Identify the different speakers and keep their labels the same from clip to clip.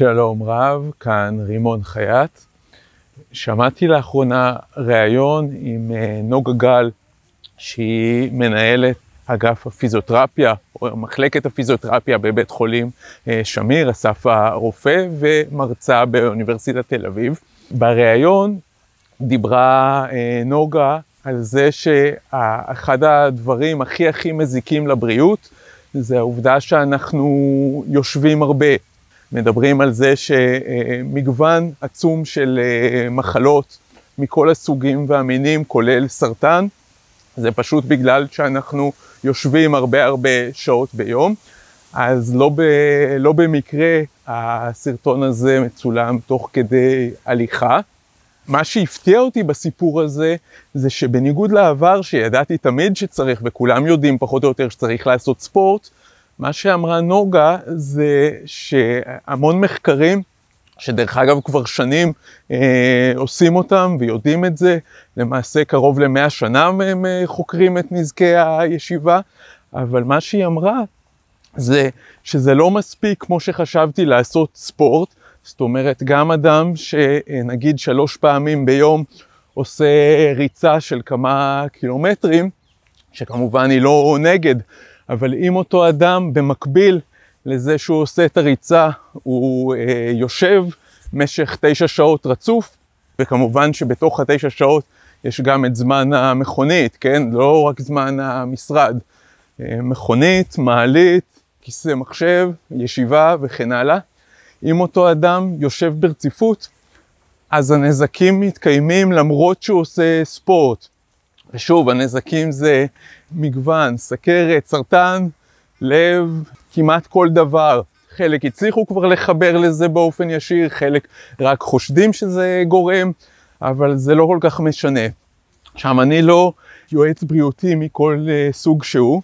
Speaker 1: שלום רב, כאן רימון חייט. שמעתי לאחרונה ראיון עם אה, נוגה גל, שהיא מנהלת אגף הפיזיותרפיה, או מחלקת הפיזיותרפיה בבית חולים אה, שמיר, אסף הרופא, ומרצה באוניברסיטת תל אביב. בריאיון דיברה אה, נוגה על זה שאחד הדברים הכי הכי מזיקים לבריאות זה העובדה שאנחנו יושבים הרבה. מדברים על זה שמגוון עצום של אה, מחלות מכל הסוגים והמינים, כולל סרטן, זה פשוט בגלל שאנחנו יושבים הרבה הרבה שעות ביום. אז לא, ב, לא במקרה הסרטון הזה מצולם תוך כדי הליכה. מה שהפתיע אותי בסיפור הזה, זה שבניגוד לעבר שידעתי תמיד שצריך, וכולם יודעים פחות או יותר שצריך לעשות ספורט, מה שאמרה נוגה זה שהמון מחקרים, שדרך אגב כבר שנים אה, עושים אותם ויודעים את זה, למעשה קרוב למאה שנה הם אה, חוקרים את נזקי הישיבה, אבל מה שהיא אמרה זה שזה לא מספיק כמו שחשבתי לעשות ספורט, זאת אומרת גם אדם שנגיד שלוש פעמים ביום עושה ריצה של כמה קילומטרים, שכמובן היא לא נגד, אבל אם אותו אדם במקביל לזה שהוא עושה את הריצה, הוא אה, יושב משך תשע שעות רצוף, וכמובן שבתוך התשע שעות יש גם את זמן המכונית, כן? לא רק זמן המשרד. אה, מכונית, מעלית, כיסא מחשב, ישיבה וכן הלאה. אם אותו אדם יושב ברציפות, אז הנזקים מתקיימים למרות שהוא עושה ספורט. ושוב, הנזקים זה מגוון, סכרת, סרטן, לב, כמעט כל דבר. חלק הצליחו כבר לחבר לזה באופן ישיר, חלק רק חושדים שזה גורם, אבל זה לא כל כך משנה. עכשיו, אני לא יועץ בריאותי מכל uh, סוג שהוא,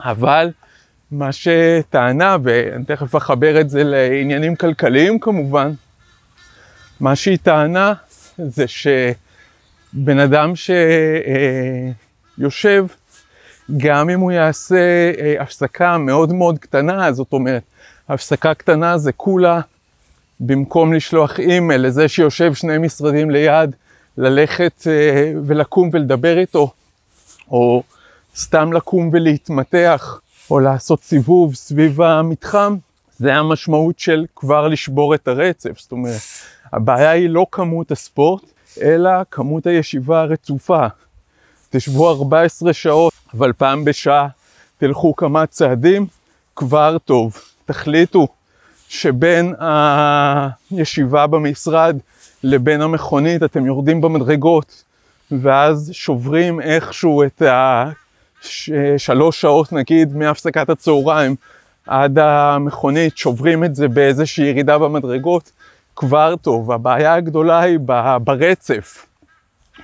Speaker 1: אבל מה שטענה, ואני תכף אחבר את זה לעניינים כלכליים כמובן, מה שהיא טענה זה שבן אדם שיושב, גם אם הוא יעשה אה, הפסקה מאוד מאוד קטנה, זאת אומרת, הפסקה קטנה זה כולה במקום לשלוח אימייל לזה שיושב שני משרדים ליד, ללכת אה, ולקום ולדבר איתו, או סתם לקום ולהתמתח, או לעשות סיבוב סביב המתחם, זה המשמעות של כבר לשבור את הרצף. זאת אומרת, הבעיה היא לא כמות הספורט, אלא כמות הישיבה הרצופה. תשבו 14 שעות, אבל פעם בשעה תלכו כמה צעדים, כבר טוב. תחליטו שבין הישיבה במשרד לבין המכונית אתם יורדים במדרגות, ואז שוברים איכשהו את השלוש שעות נגיד מהפסקת הצהריים עד המכונית, שוברים את זה באיזושהי ירידה במדרגות, כבר טוב. הבעיה הגדולה היא ברצף,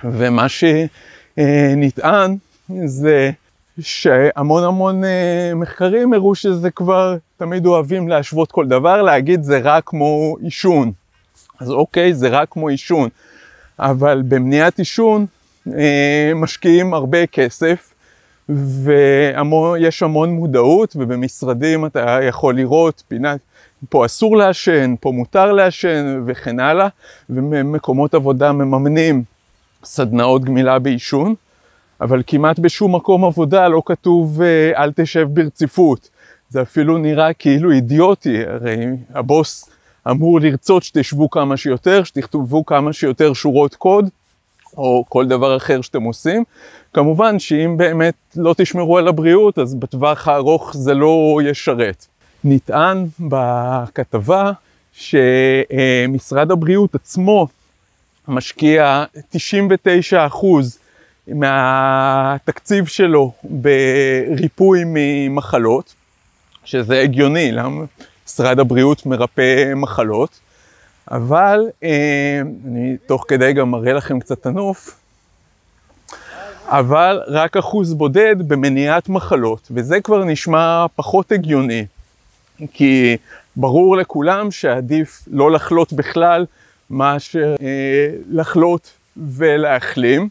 Speaker 1: ומה שנטען זה שהמון המון אה, מחקרים הראו שזה כבר, תמיד אוהבים להשוות כל דבר, להגיד זה רק כמו עישון. אז אוקיי, זה רק כמו עישון, אבל במניעת עישון אה, משקיעים הרבה כסף, ויש המון מודעות, ובמשרדים אתה יכול לראות פינת, פה אסור לעשן, פה מותר לעשן וכן הלאה, ומקומות עבודה מממנים סדנאות גמילה בעישון. אבל כמעט בשום מקום עבודה לא כתוב אל תשב ברציפות. זה אפילו נראה כאילו אידיוטי, הרי הבוס אמור לרצות שתשבו כמה שיותר, שתכתבו כמה שיותר שורות קוד, או כל דבר אחר שאתם עושים. כמובן שאם באמת לא תשמרו על הבריאות, אז בטווח הארוך זה לא ישרת. נטען בכתבה שמשרד הבריאות עצמו משקיע 99 אחוז מהתקציב שלו בריפוי ממחלות, שזה הגיוני, למה משרד הבריאות מרפא מחלות, אבל אה, אני תוך כדי גם מראה לכם קצת הנוף, אבל רק אחוז בודד במניעת מחלות, וזה כבר נשמע פחות הגיוני, כי ברור לכולם שעדיף לא לחלות בכלל מאשר אה, לחלות ולהחלים.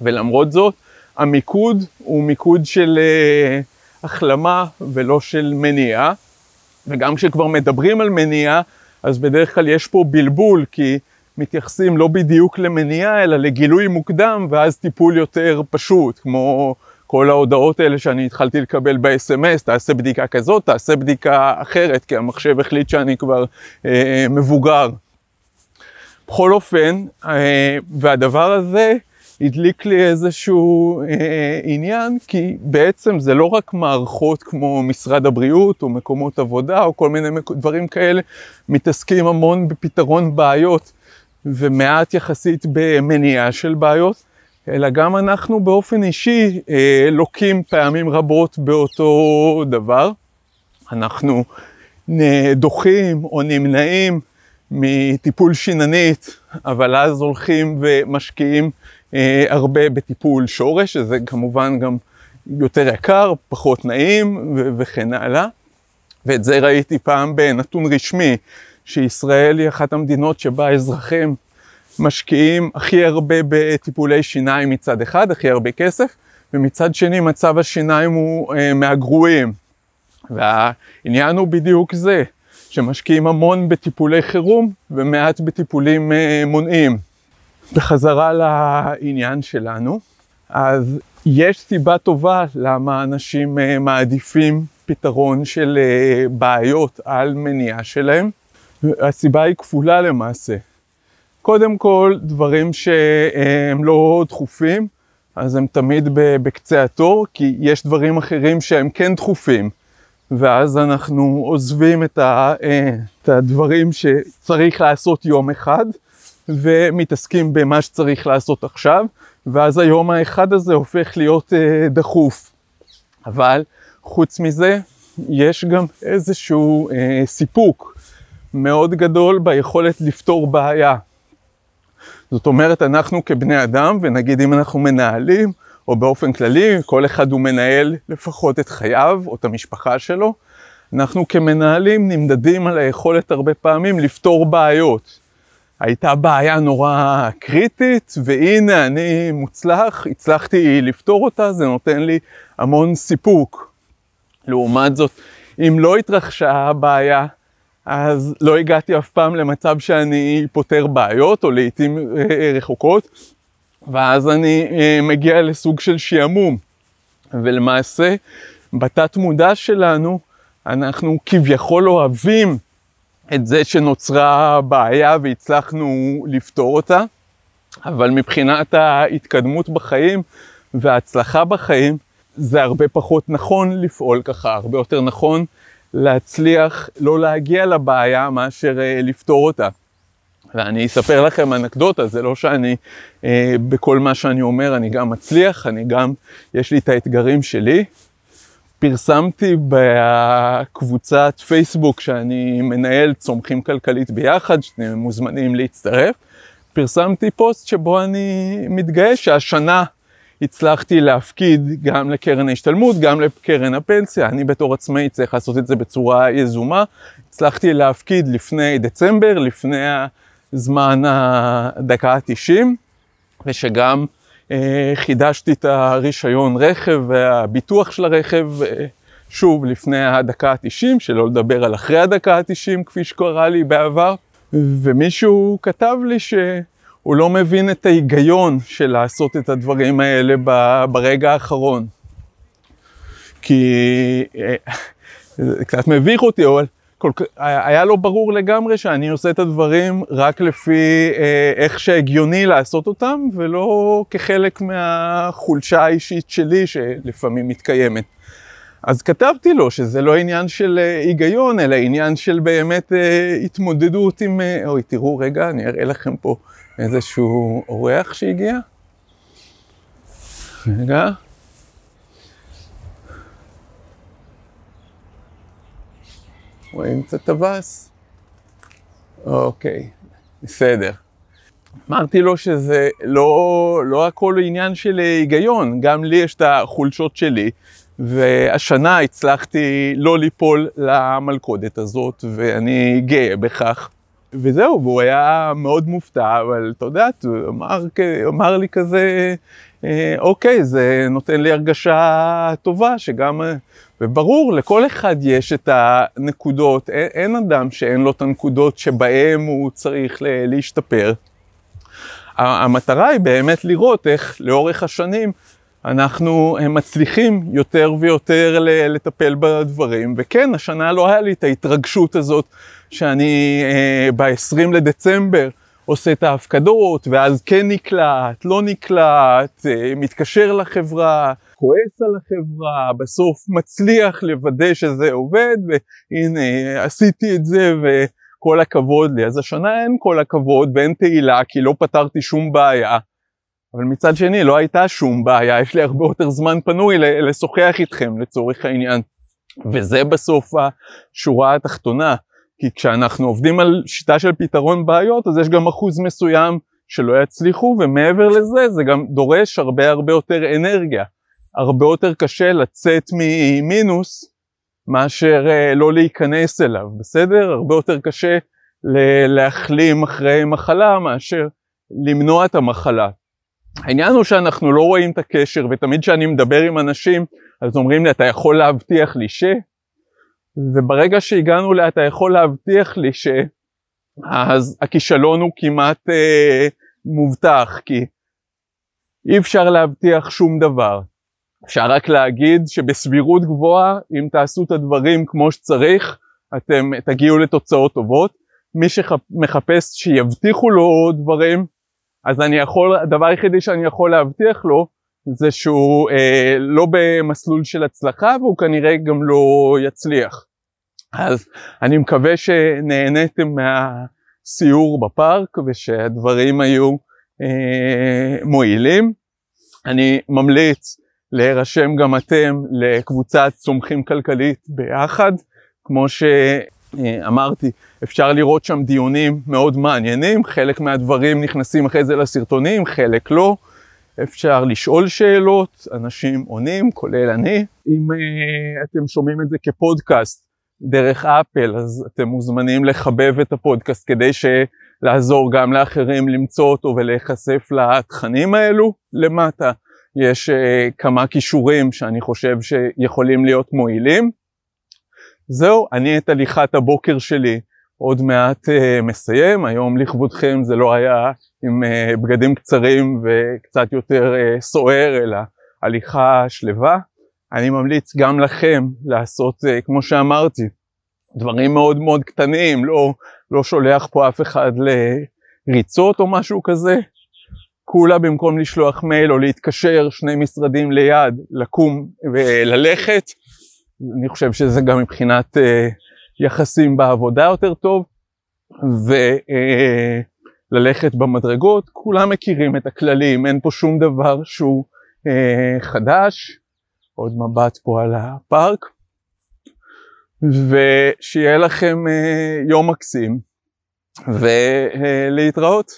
Speaker 1: ולמרות זאת, המיקוד הוא מיקוד של uh, החלמה ולא של מניעה. וגם כשכבר מדברים על מניעה, אז בדרך כלל יש פה בלבול, כי מתייחסים לא בדיוק למניעה, אלא לגילוי מוקדם, ואז טיפול יותר פשוט, כמו כל ההודעות האלה שאני התחלתי לקבל ב-SMS, תעשה בדיקה כזאת, תעשה בדיקה אחרת, כי המחשב החליט שאני כבר אה, מבוגר. בכל אופן, אה, והדבר הזה הדליק לי איזשהו אה, עניין, כי בעצם זה לא רק מערכות כמו משרד הבריאות או מקומות עבודה או כל מיני דברים כאלה, מתעסקים המון בפתרון בעיות ומעט יחסית במניעה של בעיות, אלא גם אנחנו באופן אישי אה, לוקים פעמים רבות באותו דבר. אנחנו דוחים או נמנעים מטיפול שיננית, אבל אז הולכים ומשקיעים אה, הרבה בטיפול שורש, שזה כמובן גם יותר יקר, פחות נעים וכן הלאה. ואת זה ראיתי פעם בנתון רשמי, שישראל היא אחת המדינות שבה האזרחים משקיעים הכי הרבה בטיפולי שיניים מצד אחד, הכי הרבה כסף, ומצד שני מצב השיניים הוא אה, מהגרועים. והעניין הוא בדיוק זה, שמשקיעים המון בטיפולי חירום ומעט בטיפולים אה, מונעים. בחזרה לעניין שלנו, אז יש סיבה טובה למה אנשים אה, מעדיפים פתרון של אה, בעיות על מניעה שלהם. הסיבה היא כפולה למעשה. קודם כל, דברים שהם לא דחופים, אז הם תמיד בקצה התור, כי יש דברים אחרים שהם כן דחופים. ואז אנחנו עוזבים אה, את הדברים שצריך לעשות יום אחד, ומתעסקים במה שצריך לעשות עכשיו, ואז היום האחד הזה הופך להיות אה, דחוף. אבל חוץ מזה, יש גם איזשהו אה, סיפוק מאוד גדול ביכולת לפתור בעיה. זאת אומרת, אנחנו כבני אדם, ונגיד אם אנחנו מנהלים, או באופן כללי, כל אחד הוא מנהל לפחות את חייו או את המשפחה שלו, אנחנו כמנהלים נמדדים על היכולת הרבה פעמים לפתור בעיות. הייתה בעיה נורא קריטית, והנה אני מוצלח, הצלחתי לפתור אותה, זה נותן לי המון סיפוק. לעומת זאת, אם לא התרחשה הבעיה, אז לא הגעתי אף פעם למצב שאני פותר בעיות, או לעיתים אה, רחוקות, ואז אני אה, מגיע לסוג של שעמום. ולמעשה, בתת מודע שלנו, אנחנו כביכול אוהבים את זה שנוצרה בעיה והצלחנו לפתור אותה, אבל מבחינת ההתקדמות בחיים וההצלחה בחיים, זה הרבה פחות נכון לפעול ככה, הרבה יותר נכון להצליח לא להגיע לבעיה מאשר uh, לפתור אותה. ואני אספר לכם אנקדוטה, זה לא שאני, uh, בכל מה שאני אומר אני גם מצליח, אני גם, יש לי את האתגרים שלי, פרסמתי בקבוצת פייסבוק שאני מנהל צומחים כלכלית ביחד, שאתם מוזמנים להצטרף. פרסמתי פוסט שבו אני מתגאה שהשנה הצלחתי להפקיד גם לקרן ההשתלמות, גם לקרן הפנסיה. אני בתור עצמאי צריך לעשות את זה בצורה יזומה. הצלחתי להפקיד לפני דצמבר, לפני הזמן הדקה ה-90, ושגם אה, חידשתי את הרישיון רכב והביטוח של הרכב, אה, שוב, לפני הדקה ה-90, שלא לדבר על אחרי הדקה ה-90, כפי שקרה לי בעבר. ומישהו כתב לי שהוא לא מבין את ההיגיון של לעשות את הדברים האלה ברגע האחרון. כי אה, זה קצת מביך אותי, אבל כל, היה לו ברור לגמרי שאני עושה את הדברים רק לפי אה, איך שהגיוני לעשות אותם, ולא כחלק מהחולשה האישית שלי שלפעמים מתקיימת. אז כתבתי לו שזה לא עניין של אה, היגיון, אלא עניין של באמת אה, התמודדות עם... אה, אוי, תראו רגע, אני אראה לכם פה איזשהו אורח שהגיע. רגע. רואים קצת טווס? אוקיי, בסדר. אמרתי לו שזה לא, לא הכל עניין של היגיון, גם לי יש את החולשות שלי, והשנה הצלחתי לא ליפול למלכודת הזאת, ואני גאה בכך. וזהו, והוא היה מאוד מופתע, אבל אתה יודע, הוא אמר, אמר לי כזה, אה, אוקיי, זה נותן לי הרגשה טובה שגם, אה, וברור, לכל אחד יש את הנקודות, אין, אין אדם שאין לו את הנקודות שבהם הוא צריך להשתפר. המטרה היא באמת לראות איך לאורך השנים אנחנו מצליחים יותר ויותר לטפל בדברים, וכן, השנה לא היה לי את ההתרגשות הזאת שאני אה, ב-20 לדצמבר עושה את ההפקדות, ואז כן נקלט, לא נקלט, אה, מתקשר לחברה, כועס על החברה, בסוף מצליח לוודא שזה עובד, והנה עשיתי את זה וכל הכבוד לי. אז השנה אין כל הכבוד ואין תהילה כי לא פתרתי שום בעיה. אבל מצד שני לא הייתה שום בעיה, יש לי הרבה יותר זמן פנוי לשוחח איתכם לצורך העניין. וזה בסוף השורה התחתונה. כי כשאנחנו עובדים על שיטה של פתרון בעיות, אז יש גם אחוז מסוים שלא יצליחו, ומעבר לזה, זה גם דורש הרבה הרבה יותר אנרגיה. הרבה יותר קשה לצאת ממינוס מאשר uh, לא להיכנס אליו, בסדר? הרבה יותר קשה להחלים אחרי מחלה מאשר למנוע את המחלה. העניין הוא שאנחנו לא רואים את הקשר, ותמיד כשאני מדבר עם אנשים, אז אומרים לי, אתה יכול להבטיח לי ש... וברגע שהגענו לה, אתה יכול להבטיח לי שאז הכישלון הוא כמעט אה, מובטח, כי אי אפשר להבטיח שום דבר. אפשר רק להגיד שבסבירות גבוהה, אם תעשו את הדברים כמו שצריך, אתם תגיעו לתוצאות טובות. מי שמחפש שיבטיחו לו דברים, אז אני יכול, הדבר היחידי שאני יכול להבטיח לו, זה שהוא אה, לא במסלול של הצלחה והוא כנראה גם לא יצליח. אז אני מקווה שנהניתם מהסיור בפארק ושהדברים היו אה, מועילים. אני ממליץ להירשם גם אתם לקבוצת צומחים כלכלית ביחד. כמו שאמרתי, אפשר לראות שם דיונים מאוד מעניינים, חלק מהדברים נכנסים אחרי זה לסרטונים, חלק לא. אפשר לשאול שאלות, אנשים עונים, כולל אני. אם uh, אתם שומעים את זה כפודקאסט דרך אפל, אז אתם מוזמנים לחבב את הפודקאסט כדי לעזור גם לאחרים למצוא אותו ולהיחשף לתכנים האלו. למטה יש uh, כמה כישורים שאני חושב שיכולים להיות מועילים. זהו, אני את הליכת הבוקר שלי עוד מעט uh, מסיים, היום לכבודכם זה לא היה עם uh, בגדים קצרים וקצת יותר uh, סוער, אלא הליכה שלווה. אני ממליץ גם לכם לעשות, uh, כמו שאמרתי, דברים מאוד מאוד קטנים, לא, לא שולח פה אף אחד לריצות או משהו כזה. כולה במקום לשלוח מייל או להתקשר שני משרדים ליד, לקום וללכת. אני חושב שזה גם מבחינת uh, יחסים בעבודה יותר טוב. וללכת uh, במדרגות, כולם מכירים את הכללים, אין פה שום דבר שהוא uh, חדש. עוד מבט פה על הפארק. ושיהיה לכם uh, יום מקסים ולהתראות.